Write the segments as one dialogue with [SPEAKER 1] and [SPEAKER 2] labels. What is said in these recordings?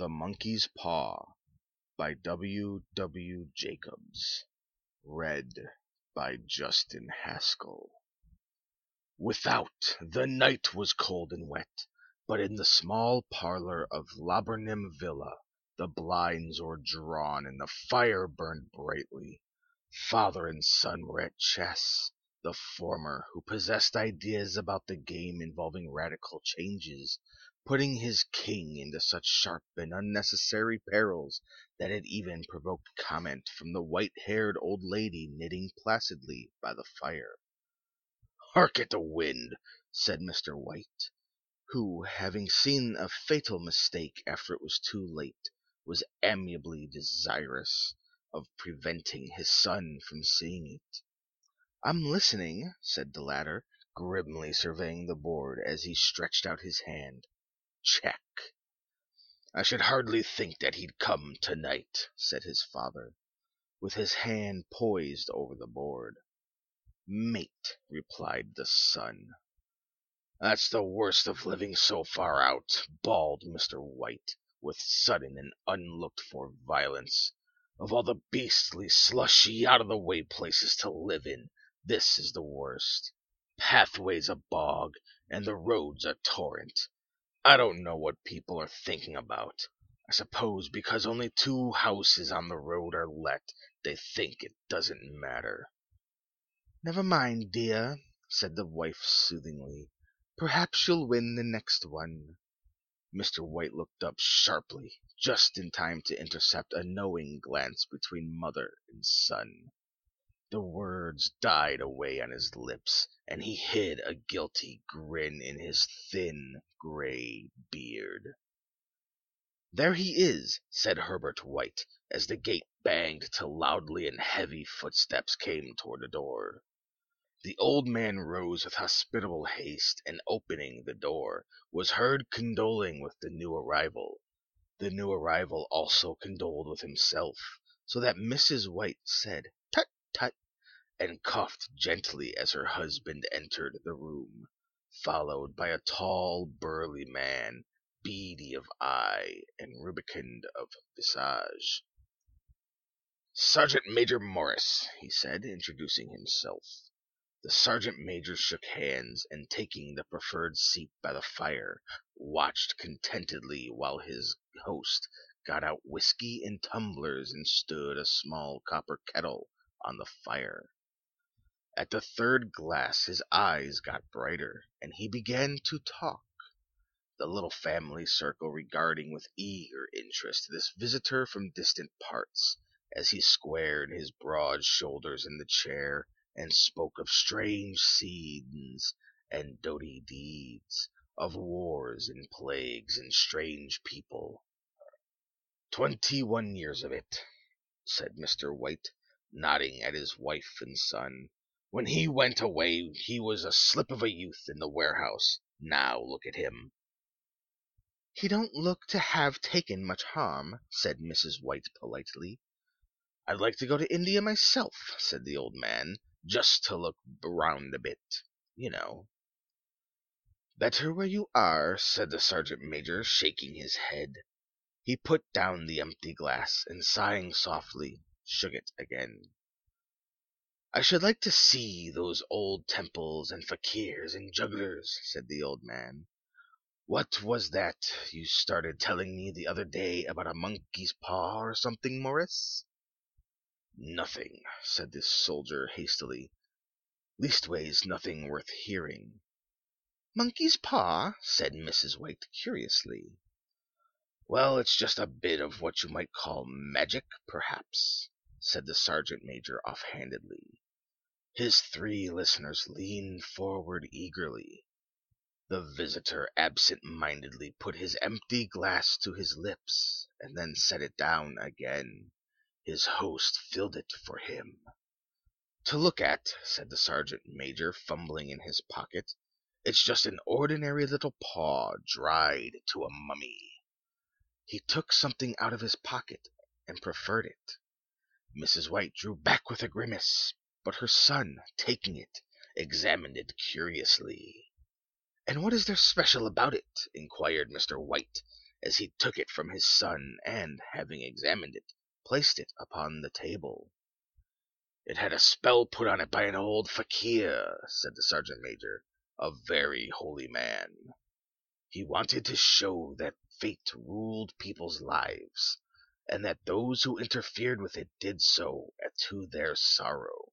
[SPEAKER 1] THE MONKEY'S PAW by W. W. Jacobs Read by Justin Haskell Without, the night was cold and wet, but in the small parlor of Laburnum Villa the blinds were drawn and the fire burned brightly. Father and son were at chess, the former, who possessed ideas about the game involving radical changes, putting his king into such sharp and unnecessary perils that it even provoked comment from the white-haired old lady knitting placidly by the fire. "Hark at the wind!" said Mr. White, who, having seen a fatal mistake after it was too late, was amiably desirous of preventing his son from seeing it. "I'm listening," said the latter, grimly surveying the board as he stretched out his hand. "Check." "I should hardly think that he'd come to night," said his father, with his hand poised over the board. "Mate," replied the son. "That's the worst of living so far out," bawled Mr. White, with sudden and unlooked for violence. "Of all the beastly, slushy, out of the way places to live in, this is the worst. Pathway's a bog, and the road's a torrent. I don't know what people are thinking about. I suppose because only two houses on the road are let, they think it doesn't matter."
[SPEAKER 2] "Never mind, dear," said the wife soothingly. "Perhaps you'll win the next one."
[SPEAKER 1] Mr. White looked up sharply, just in time to intercept a knowing glance between mother and son. The words died away on his lips, and he hid a guilty grin in his thin, gray beard. "There he is," said Herbert White, as the gate banged till loudly and heavy footsteps came toward the door. The old man rose with hospitable haste, and opening the door, was heard condoling with the new arrival. The new arrival also condoled with himself, so that Mrs. White said "Tut, tut," and coughed gently as her husband entered the room, followed by a tall, burly man, beady of eye and rubicund of visage. "Sergeant Major Morris," he said, introducing himself. The sergeant major shook hands, and taking the preferred seat by the fire, watched contentedly while his host got out whiskey and tumblers and stood a small copper kettle on the fire. At the third glass his eyes got brighter, and he began to talk, the little family circle regarding with eager interest this visitor from distant parts, as he squared his broad shoulders in the chair and spoke of strange scenes and doughty deeds, of wars and plagues and strange people. Twenty one years of it, said Mr. White, nodding at his wife and son. When he went away he was a slip of a youth in the warehouse. Now look at him.
[SPEAKER 2] "He don't look to have taken much harm," said Mrs. White politely.
[SPEAKER 1] "I'd like to go to India myself," said the old man just to look round a bit, you know." "Better where you are," said the sergeant major, shaking his head. He put down the empty glass, and sighing softly, shook it again. "I should like to see those old temples and fakirs and jugglers," said the old man. "What was that you started telling me the other day about a monkey's paw or something, Morris?" "Nothing," said the soldier hastily. "Leastways nothing worth hearing."
[SPEAKER 2] "Monkey's paw?" said Mrs. White curiously.
[SPEAKER 1] "Well, it's just a bit of what you might call magic, perhaps," said the sergeant major offhandedly. His three listeners leaned forward eagerly. The visitor absent mindedly put his empty glass to his lips, and then set it down again. His host filled it for him. "To look at," said the sergeant major, fumbling in his pocket, "it's just an ordinary little paw dried to a mummy." He took something out of his pocket and proffered it. Mrs. White drew back with a grimace, but her son, taking it, examined it curiously. "And what is there special about it?" inquired Mr. White, as he took it from his son, and, having examined it, placed it upon the table. It had a spell put on it by an old fakir, said the sergeant major, a very holy man. He wanted to show that fate ruled people's lives, and that those who interfered with it did so to their sorrow.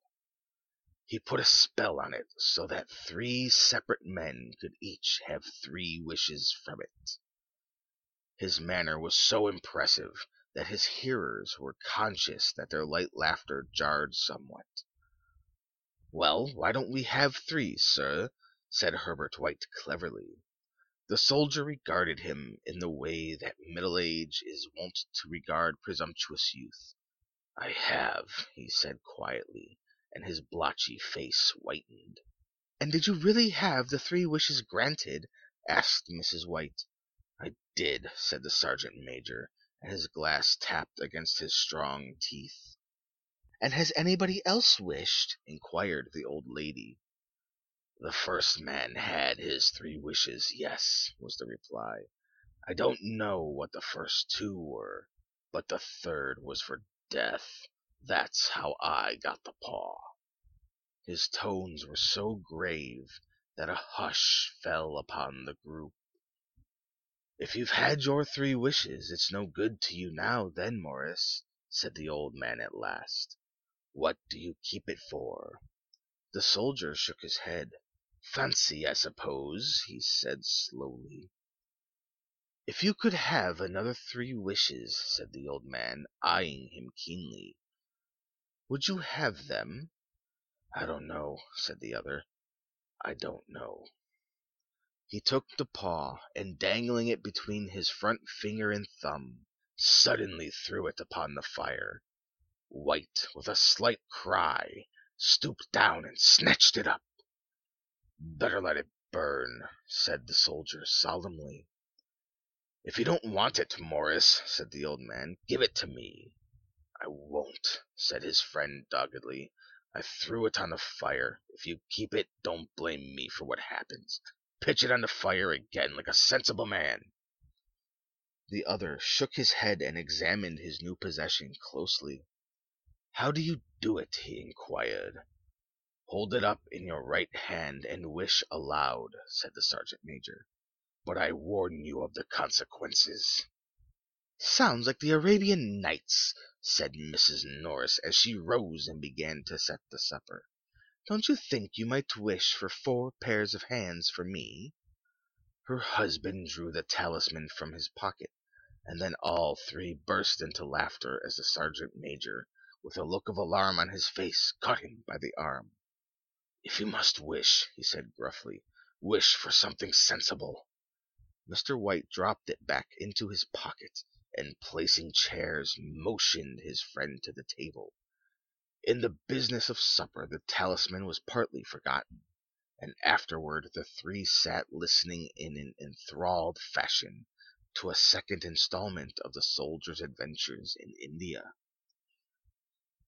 [SPEAKER 1] He put a spell on it so that three separate men could each have three wishes from it. His manner was so impressive that his hearers were conscious that their light laughter jarred somewhat. "Well, why don't we have three, sir?" said Herbert White cleverly. The soldier regarded him in the way that middle age is wont to regard presumptuous youth. "I have," he said quietly, and his blotchy face whitened. "And did you really have the three wishes granted?" asked Mrs. White. "I did," said the sergeant major, and his glass tapped against his strong teeth. "And has anybody else wished?" inquired the old lady. "The first man had his three wishes, yes," was the reply. "I don't know what the first two were, but the third was for death. That's how I got the paw." His tones were so grave that a hush fell upon the group. "If you've had your three wishes, it's no good to you now, then, Morris," said the old man at last. "What do you keep it for?" The soldier shook his head. "Fancy, I suppose," he said slowly. "If you could have another three wishes," said the old man, eyeing him keenly, "would you have them?" "I don't know," said the other. "I don't know." He took the paw, and dangling it between his front finger and thumb, suddenly threw it upon the fire. White, with a slight cry, stooped down and snatched it up. "Better let it burn," said the soldier solemnly. "If you don't want it, Morris," said the old man, "give it to me." "I won't," said his friend doggedly. "I threw it on the fire. If you keep it, don't blame me for what happens. Pitch it on the fire again, like a sensible man." The other shook his head and examined his new possession closely. "How do you do it?" he inquired. "Hold it up in your right hand and wish aloud," said the sergeant major. "But I warn you of the consequences." "Sounds like the Arabian Nights," said Mrs. Norris, as she rose and began to set the supper. "Don't you think you might wish for four pairs of hands for me?" Her husband drew the talisman from his pocket, and then all three burst into laughter as the sergeant major, with a look of alarm on his face, caught him by the arm. "If you must wish," he said gruffly, "wish for something sensible." Mr. White dropped it back into his pocket, and placing chairs, motioned his friend to the table. In the business of supper the talisman was partly forgotten, and afterward the three sat listening in an enthralled fashion to a second installment of the soldier's adventures in India.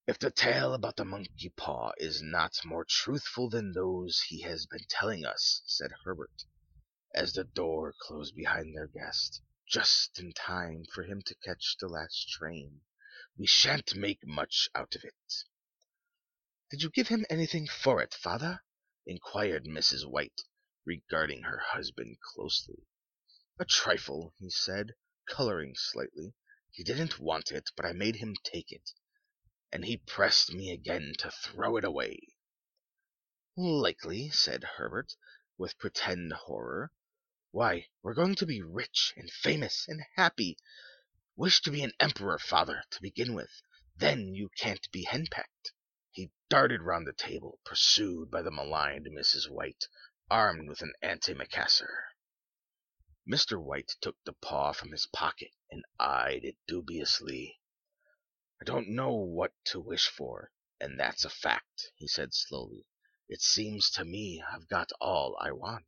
[SPEAKER 1] If the tale about the monkey paw is not more truthful than those he has been telling us, said Herbert, as the door closed behind their guest, just in time for him to catch the last train, we shan't make much out of it. Did you give him anything for it, father? inquired Mrs. White, regarding her husband closely. A trifle, he said, coloring slightly. He didn't want it, but I made him take it and he pressed me again to throw it away. Likely, said Herbert, with pretended horror. Why, we're going to be rich and famous and happy. Wish to be an emperor, father, to begin with. Then you can't be henpecked. He darted round the table, pursued by the maligned Mrs. White, armed with an antimacassar. Mr. White took the paw from his pocket and eyed it dubiously. "I don't know what to wish for, and that's a fact," he said slowly. "It seems to me I've got all I want."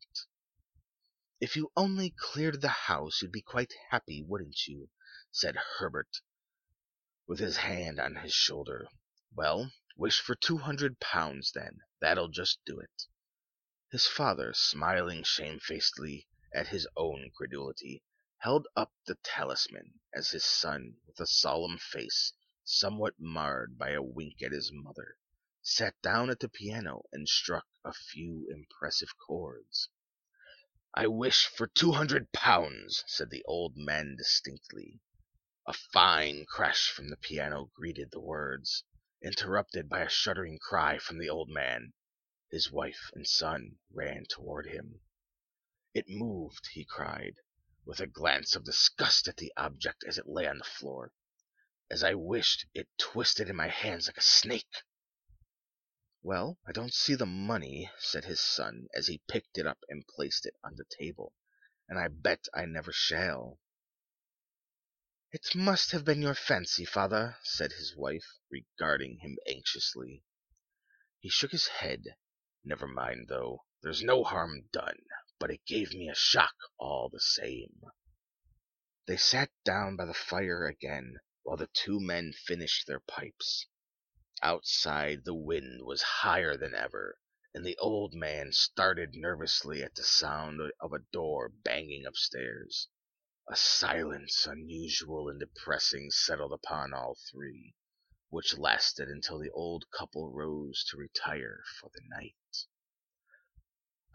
[SPEAKER 1] "If you only cleared the house you'd be quite happy, wouldn't you?" said Herbert, with his hand on his shoulder. "Well, wish for two hundred pounds, then. That'll just do it." His father, smiling shamefacedly at his own credulity, held up the talisman as his son, with a solemn face, somewhat marred by a wink at his mother, sat down at the piano and struck a few impressive chords. "I wish for two hundred pounds," said the old man distinctly. A fine crash from the piano greeted the words, interrupted by a shuddering cry from the old man. His wife and son ran toward him. "It moved!" he cried, with a glance of disgust at the object as it lay on the floor. "As I wished, it twisted in my hands like a snake." "Well, I don't see the money," said his son, as he picked it up and placed it on the table, "and I bet I never shall." "It must have been your fancy, father," said his wife, regarding him anxiously. He shook his head. "Never mind, though. There's no harm done, but it gave me a shock all the same." They sat down by the fire again, while the two men finished their pipes. Outside the wind was higher than ever, and the old man started nervously at the sound of a door banging upstairs. A silence unusual and depressing settled upon all three, which lasted until the old couple rose to retire for the night.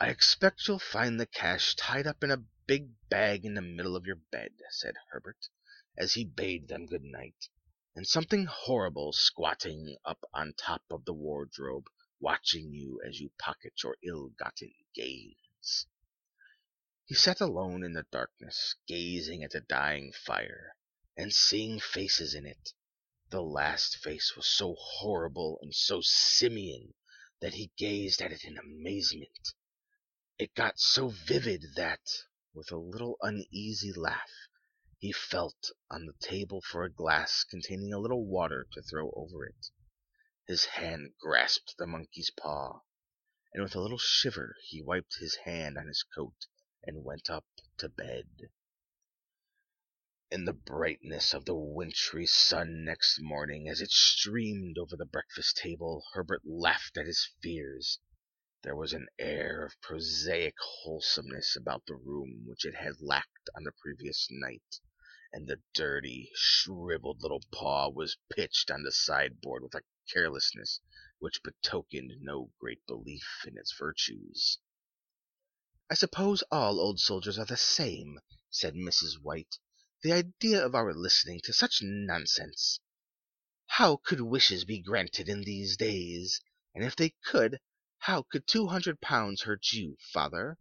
[SPEAKER 1] "I expect you'll find the cash tied up in a big bag in the middle of your bed," said Herbert, as he bade them good night, "and something horrible squatting up on top of the wardrobe, watching you as you pocket your ill-gotten gains." He sat alone in the darkness, gazing at the dying fire, and seeing faces in it. The last face was so horrible and so simian that he gazed at it in amazement. It got so vivid that, with a little uneasy laugh, he felt on the table for a glass containing a little water to throw over it. His hand grasped the monkey's paw, and with a little shiver he wiped his hand on his coat and went up to bed. In the brightness of the wintry sun next morning, as it streamed over the breakfast table, Herbert laughed at his fears. There was an air of prosaic wholesomeness about the room which it had lacked on the previous night, and the dirty, shriveled little paw was pitched on the sideboard with a carelessness which betokened no great belief in its virtues.
[SPEAKER 2] "I suppose all old soldiers are the same," said Mrs. White. "The idea of our listening to such nonsense! How could wishes be granted in these days? And if they could, how could two hundred pounds hurt you, father?"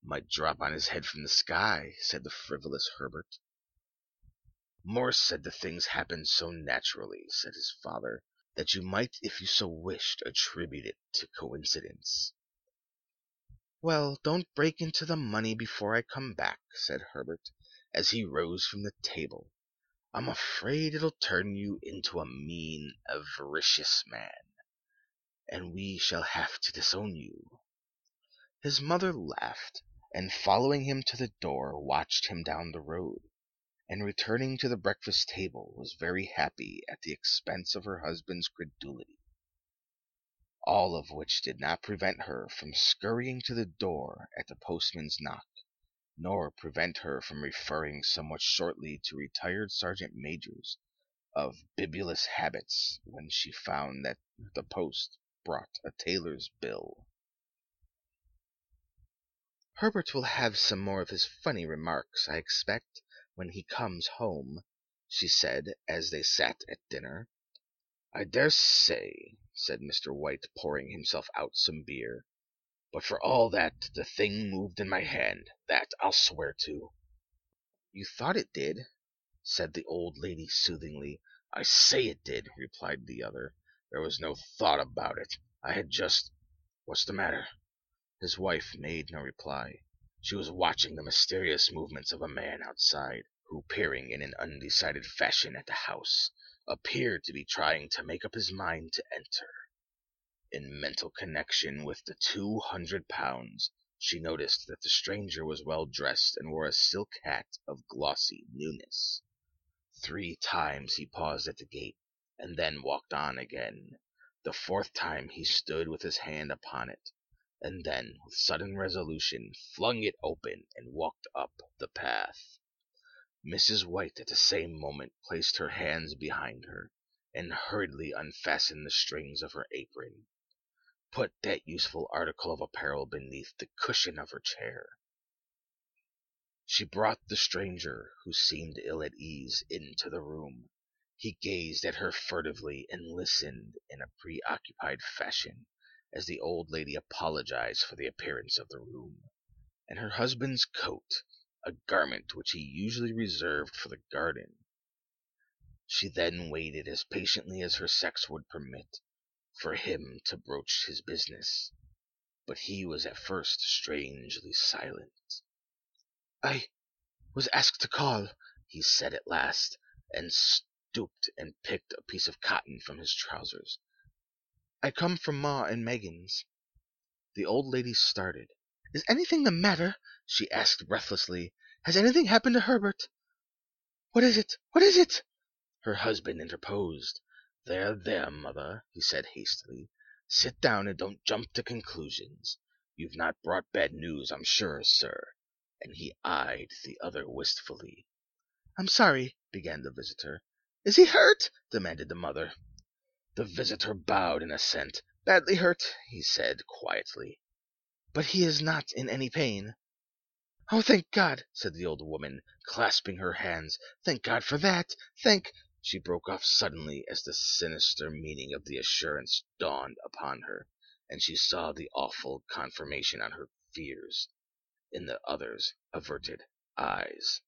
[SPEAKER 1] "Might drop on his head from the sky," said the frivolous Herbert. "Morris said the things happened so naturally," said his father, "that you might, if you so wished, attribute it to coincidence.
[SPEAKER 2] "Well, don't break into the money before I come back," said Herbert, as he rose from the table. "I'm afraid it'll turn you into a mean, avaricious man, and we shall have to disown you." His mother laughed, and following him to the door, watched him down the road, and returning to the breakfast table was very happy at the expense of her husband's credulity all of which did not prevent her from scurrying to the door at the postman's knock, nor prevent her from referring somewhat shortly to retired sergeant majors of bibulous habits when she found that the post brought a tailor's bill. "Herbert will have some more of his funny remarks, I expect, when he comes home," she said, as they sat at dinner.
[SPEAKER 1] "I dare say said Mr. White, pouring himself out some beer. "But for all that the thing moved in my hand, that I'll swear to."
[SPEAKER 2] "You thought it did,"
[SPEAKER 1] said the old lady soothingly. "I say it did," replied the other. "There was no thought about it. I had just What's the matter?" His wife made no reply. She was watching the mysterious movements of a man outside, who, peering in an undecided fashion at the house, appeared to be trying to make up his mind to enter. In mental connection with the two hundred pounds, she noticed that the stranger was well dressed and wore a silk hat of glossy newness. Three times he paused at the gate, and then walked on again. The fourth time he stood with his hand upon it. And then, with sudden resolution, flung it open and walked up the path. Mrs. White at the same moment placed her hands behind her, and hurriedly unfastened the strings of her apron, put that useful article of apparel beneath the cushion of her chair. She brought the stranger, who seemed ill at ease, into the room. He gazed at her furtively and listened in a preoccupied fashion as the old lady apologized for the appearance of the room, and her husband's coat, a garment which he usually reserved for the garden. She then waited as patiently as her sex would permit for him to broach his business, but he was at first strangely silent. "I was asked to call," he said at last, and stooped and picked a piece of cotton from his trousers. "I come from Maw and Meggins." The old lady started. "Is anything the matter?" she asked breathlessly. "Has anything happened to Herbert?" "What is it? What is it?" Her husband interposed. "There, there, mother," he said hastily. "Sit down and don't jump to conclusions. You've not brought bad news, I'm sure, sir," and he eyed the other wistfully.
[SPEAKER 2] "I'm sorry," began the visitor. "Is he hurt?" demanded the mother.
[SPEAKER 1] The visitor bowed in assent. "Badly hurt," he said quietly.
[SPEAKER 2] "But he is not in any pain." "Oh, thank God!" said the old woman, clasping her hands. "Thank God for that! Thank She broke off suddenly as the sinister meaning of the assurance dawned upon her, and she saw the awful confirmation on her fears in the other's averted eyes.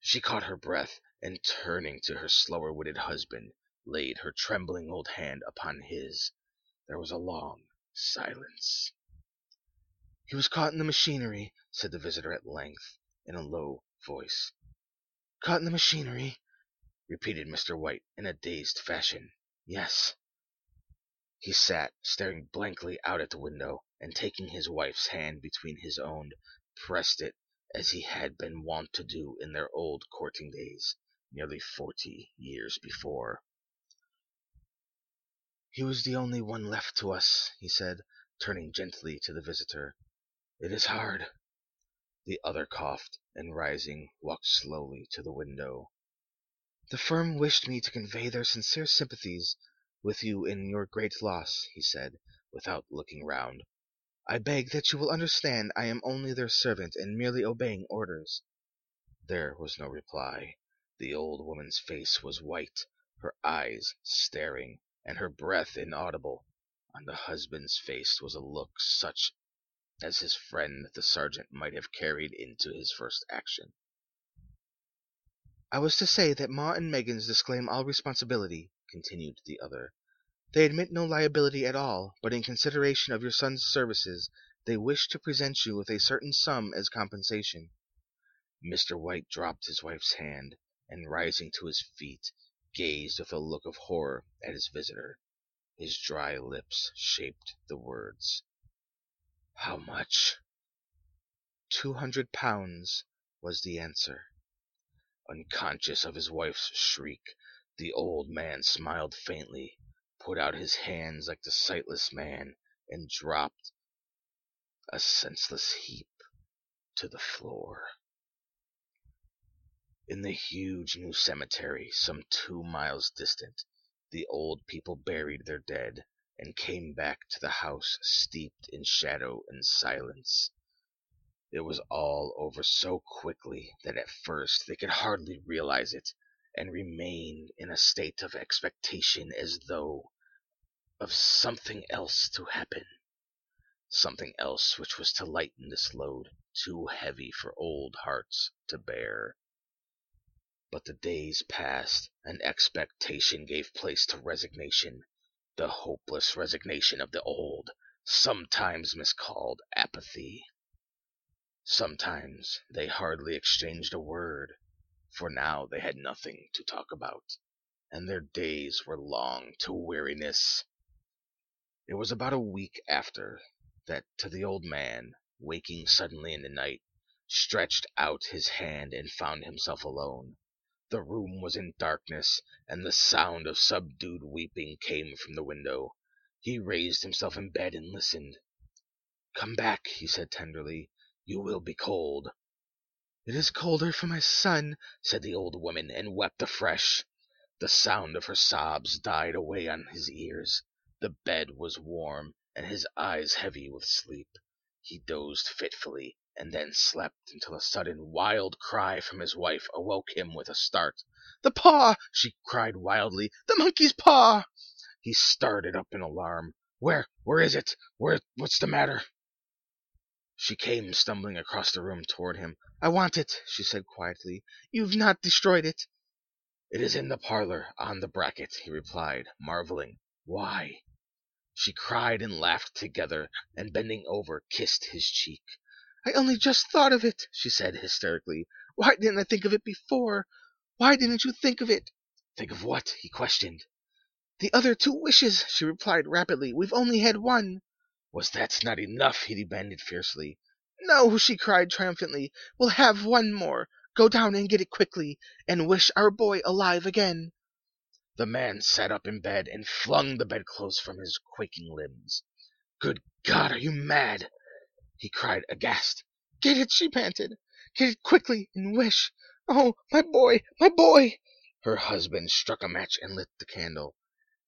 [SPEAKER 2] She caught her breath, and turning to her slower witted husband, laid her trembling old hand upon his. There was a long silence. "He was caught in the machinery," said the visitor at length, in a low voice. "Caught in the machinery," repeated Mr. White, in a dazed fashion. "Yes." He sat, staring blankly out at the window, and taking his wife's hand between his own, pressed it as he had been wont to do in their old courting days, nearly forty years before. "He was the only one left to us," he said, turning gently to the visitor. "It is hard." The other coughed, and rising, walked slowly to the window. "The firm wished me to convey their sincere sympathies with you in your great loss," he said, without looking round. I beg that you will understand I am only their servant and merely obeying orders." There was no reply. The old woman's face was white, her eyes staring, and her breath inaudible. On the husband's face was a look such as his friend the sergeant might have carried into his first action. "I was to say that Maw and Meggins disclaim all responsibility," continued the other. They admit no liability at all, but in consideration of your son's services they wish to present you with a certain sum as compensation." Mr. White dropped his wife's hand, and rising to his feet, gazed with a look of horror at his visitor. His dry lips shaped the words. "How much?" "Two hundred pounds," was the answer. Unconscious of his wife's shriek, the old man smiled faintly put out his hands like the sightless man, and dropped, a senseless heap, to the floor. In the huge new cemetery, some two miles distant, the old people buried their dead, and came back to the house steeped in shadow and silence. It was all over so quickly that at first they could hardly realize it, and remained in a state of expectation as though of something else to happen. Something else which was to lighten this load, too heavy for old hearts to bear. But the days passed, and expectation gave place to resignation, the hopeless resignation of the old, sometimes miscalled apathy. Sometimes they hardly exchanged a word, for now they had nothing to talk about, and their days were long to weariness. It was about a week after that to the old man, waking suddenly in the night, stretched out his hand and found himself alone. The room was in darkness, and the sound of subdued weeping came from the window. He raised himself in bed and listened. "Come back," he said tenderly. "You will be cold." "It is colder for my son," said the old woman, and wept afresh. The sound of her sobs died away on his ears. The bed was warm, and his eyes heavy with sleep. He dozed fitfully, and then slept until a sudden wild cry from his wife awoke him with a start. "The paw!" she cried wildly. "The monkey's paw!" He started up in alarm. "Where where is it? Where what's the matter?" She came stumbling across the room toward him. "I want it," she said quietly. "You've not destroyed it." "It is in the parlor, on the bracket," he replied, marveling. "Why?" She cried and laughed together, and bending over kissed his cheek.
[SPEAKER 3] "I only just thought of it," she said hysterically. "Why didn't I think of it before? Why didn't you think of it?"
[SPEAKER 2] "Think of what?" he questioned.
[SPEAKER 3] "The other two wishes," she replied rapidly. "We've only had one."
[SPEAKER 2] "Was that not enough?" he demanded fiercely.
[SPEAKER 3] "No," she cried triumphantly. "We'll have one more. Go down and get it quickly, and wish our boy alive again."
[SPEAKER 2] The man sat up in bed and flung the bedclothes from his quaking limbs. "Good God, are you mad?" He cried, aghast.
[SPEAKER 3] "Get it!" she panted. "Get it quickly, and wish. Oh, my boy, my boy!"
[SPEAKER 2] Her husband struck a match and lit the candle.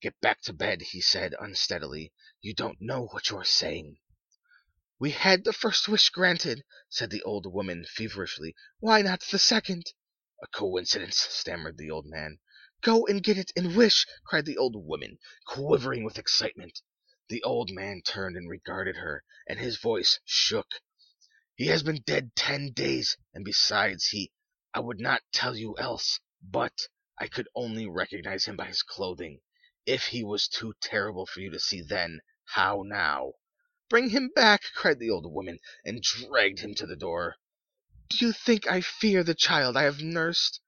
[SPEAKER 2] "Get back to bed," he said unsteadily. "You don't know what you are saying."
[SPEAKER 3] "We had the first wish granted," said the old woman feverishly. "Why not the second?"
[SPEAKER 2] "A coincidence," stammered the old man.
[SPEAKER 3] "Go and get it and wish!" cried the old
[SPEAKER 2] woman, quivering with excitement. The old man turned and regarded her, and his voice shook. "He has been dead ten days, and besides, he I would not tell you else, but I could only recognize him by his clothing. If he was too terrible for you to see then, how now?"
[SPEAKER 3] "Bring him back!" cried the
[SPEAKER 2] old woman, and dragged him to the door.
[SPEAKER 3] "Do you think I fear the child I have nursed?"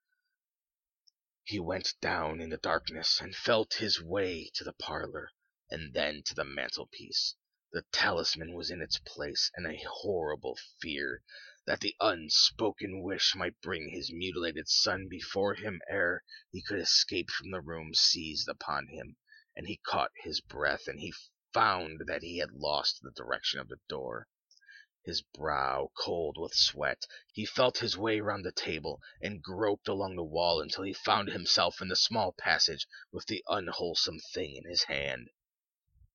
[SPEAKER 2] He went down in the darkness and felt his way to the parlor, and then to the mantelpiece. The talisman was in its place, and a horrible fear that the unspoken wish might bring his mutilated son before him ere he could escape from the room seized upon him, and he caught his breath, and he found that he had lost the direction of the door. His brow cold with sweat, he felt his way round the table, and groped along the wall until he found himself in the small passage with the unwholesome thing in his hand.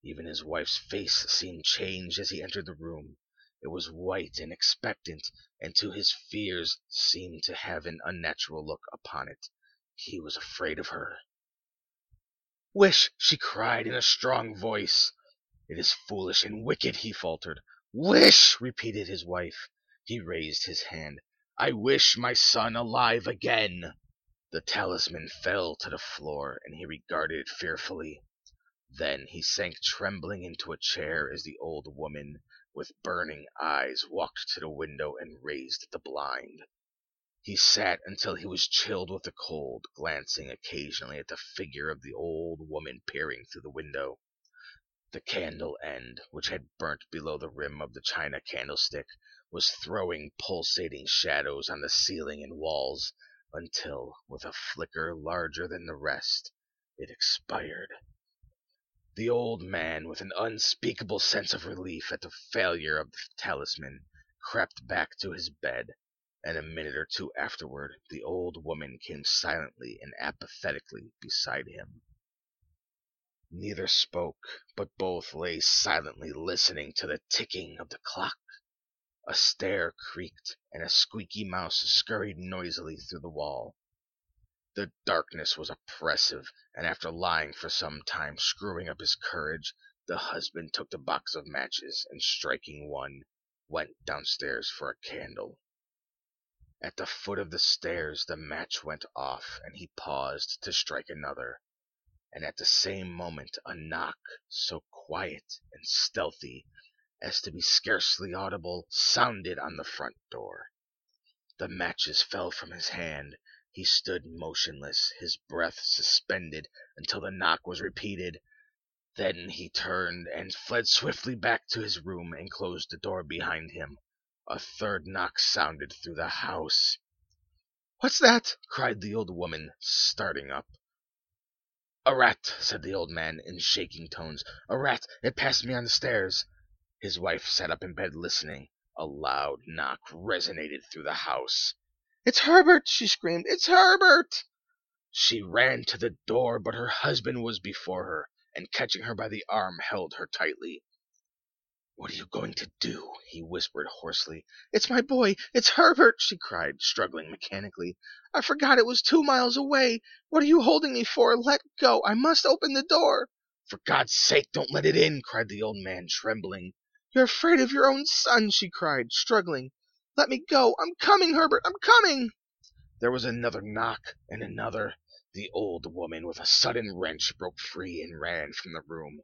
[SPEAKER 2] Even his wife's face seemed changed as he entered the room. It was white and expectant, and to his fears seemed to have an unnatural look upon it. He was afraid of her. "Wish!" she cried in a strong voice. "It is foolish and wicked," he faltered. "Wish!" repeated his wife. He raised his hand. "I wish my son alive again." The talisman fell to the floor, and he regarded it fearfully. Then he sank trembling into a chair as the old woman, with burning eyes, walked to the window and raised the blind. He sat until he was chilled with the cold, glancing occasionally at the figure of the old woman peering through the window. The candle end, which had burnt below the rim of the china candlestick, was throwing pulsating shadows on the ceiling and walls, until, with a flicker larger than the rest, it expired. The old man, with an unspeakable sense of relief at the failure of the talisman, crept back to his bed, and a minute or two afterward the old woman came silently and apathetically beside him. Neither spoke, but both lay silently listening to the ticking of the clock. A stair creaked, and a squeaky mouse scurried noisily through the wall. The darkness was oppressive, and after lying for some time screwing up his courage, the husband took the box of matches, and striking one, went downstairs for a candle. At the foot of the stairs the match went off, and he paused to strike another, and at the same moment a knock, so quiet and stealthy as to be scarcely audible, sounded on the front door. The matches fell from his hand. He stood motionless, his breath suspended until the knock was repeated. Then he turned and fled swiftly back to his room and closed the door behind him. A third knock sounded through the house.
[SPEAKER 3] "What's that?"
[SPEAKER 2] cried the old woman, starting up. A rat, said the old man in shaking tones. A rat. It passed me on the stairs. His wife sat up in bed listening. A loud knock resonated through the house.
[SPEAKER 3] It's Herbert, she screamed. It's Herbert.
[SPEAKER 2] She ran to the door, but her husband was before her, and catching her by the arm, held her tightly. What are you going to do? he whispered hoarsely.
[SPEAKER 3] It's my boy! It's Herbert! she cried, struggling mechanically. I forgot it was two miles away. What are you holding me for? Let go! I must open the door.
[SPEAKER 2] For God's sake, don't let it in! cried the old man, trembling.
[SPEAKER 3] You're afraid of your own son, she cried, struggling. Let me go! I'm coming, Herbert! I'm coming!
[SPEAKER 2] There was another knock, and another. The old woman, with a sudden wrench, broke free and ran from the room.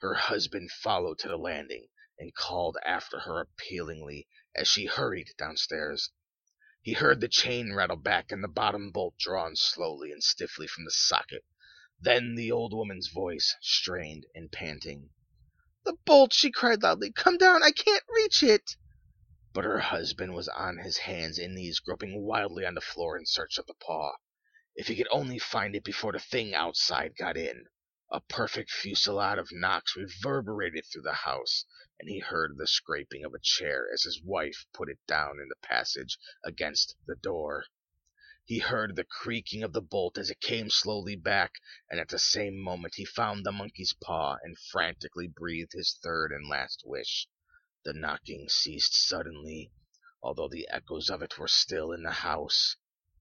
[SPEAKER 2] Her husband followed to the landing, and called after her appealingly as she hurried downstairs. He heard the chain rattle back and the bottom bolt drawn slowly and stiffly from the socket. Then the old woman's voice, strained and panting.
[SPEAKER 3] The bolt! she cried loudly. Come down! I can't reach it!
[SPEAKER 2] But her husband was on his hands and knees, groping wildly on the floor in search of the paw. If he could only find it before the thing outside got in! A perfect fusillade of knocks reverberated through the house, and he heard the scraping of a chair as his wife put it down in the passage against the door. He heard the creaking of the bolt as it came slowly back, and at the same moment he found the monkey's paw and frantically breathed his third and last wish. The knocking ceased suddenly, although the echoes of it were still in the house.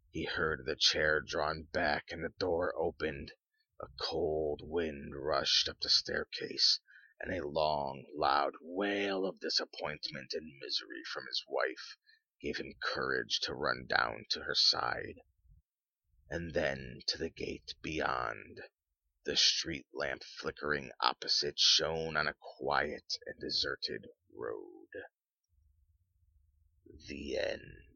[SPEAKER 2] He heard the chair drawn back and the door opened. A cold wind rushed up the staircase, and a long, loud wail of disappointment and misery from his wife gave him courage to run down to her side. And then to the gate beyond. The street lamp flickering opposite shone on a quiet and deserted road. The end.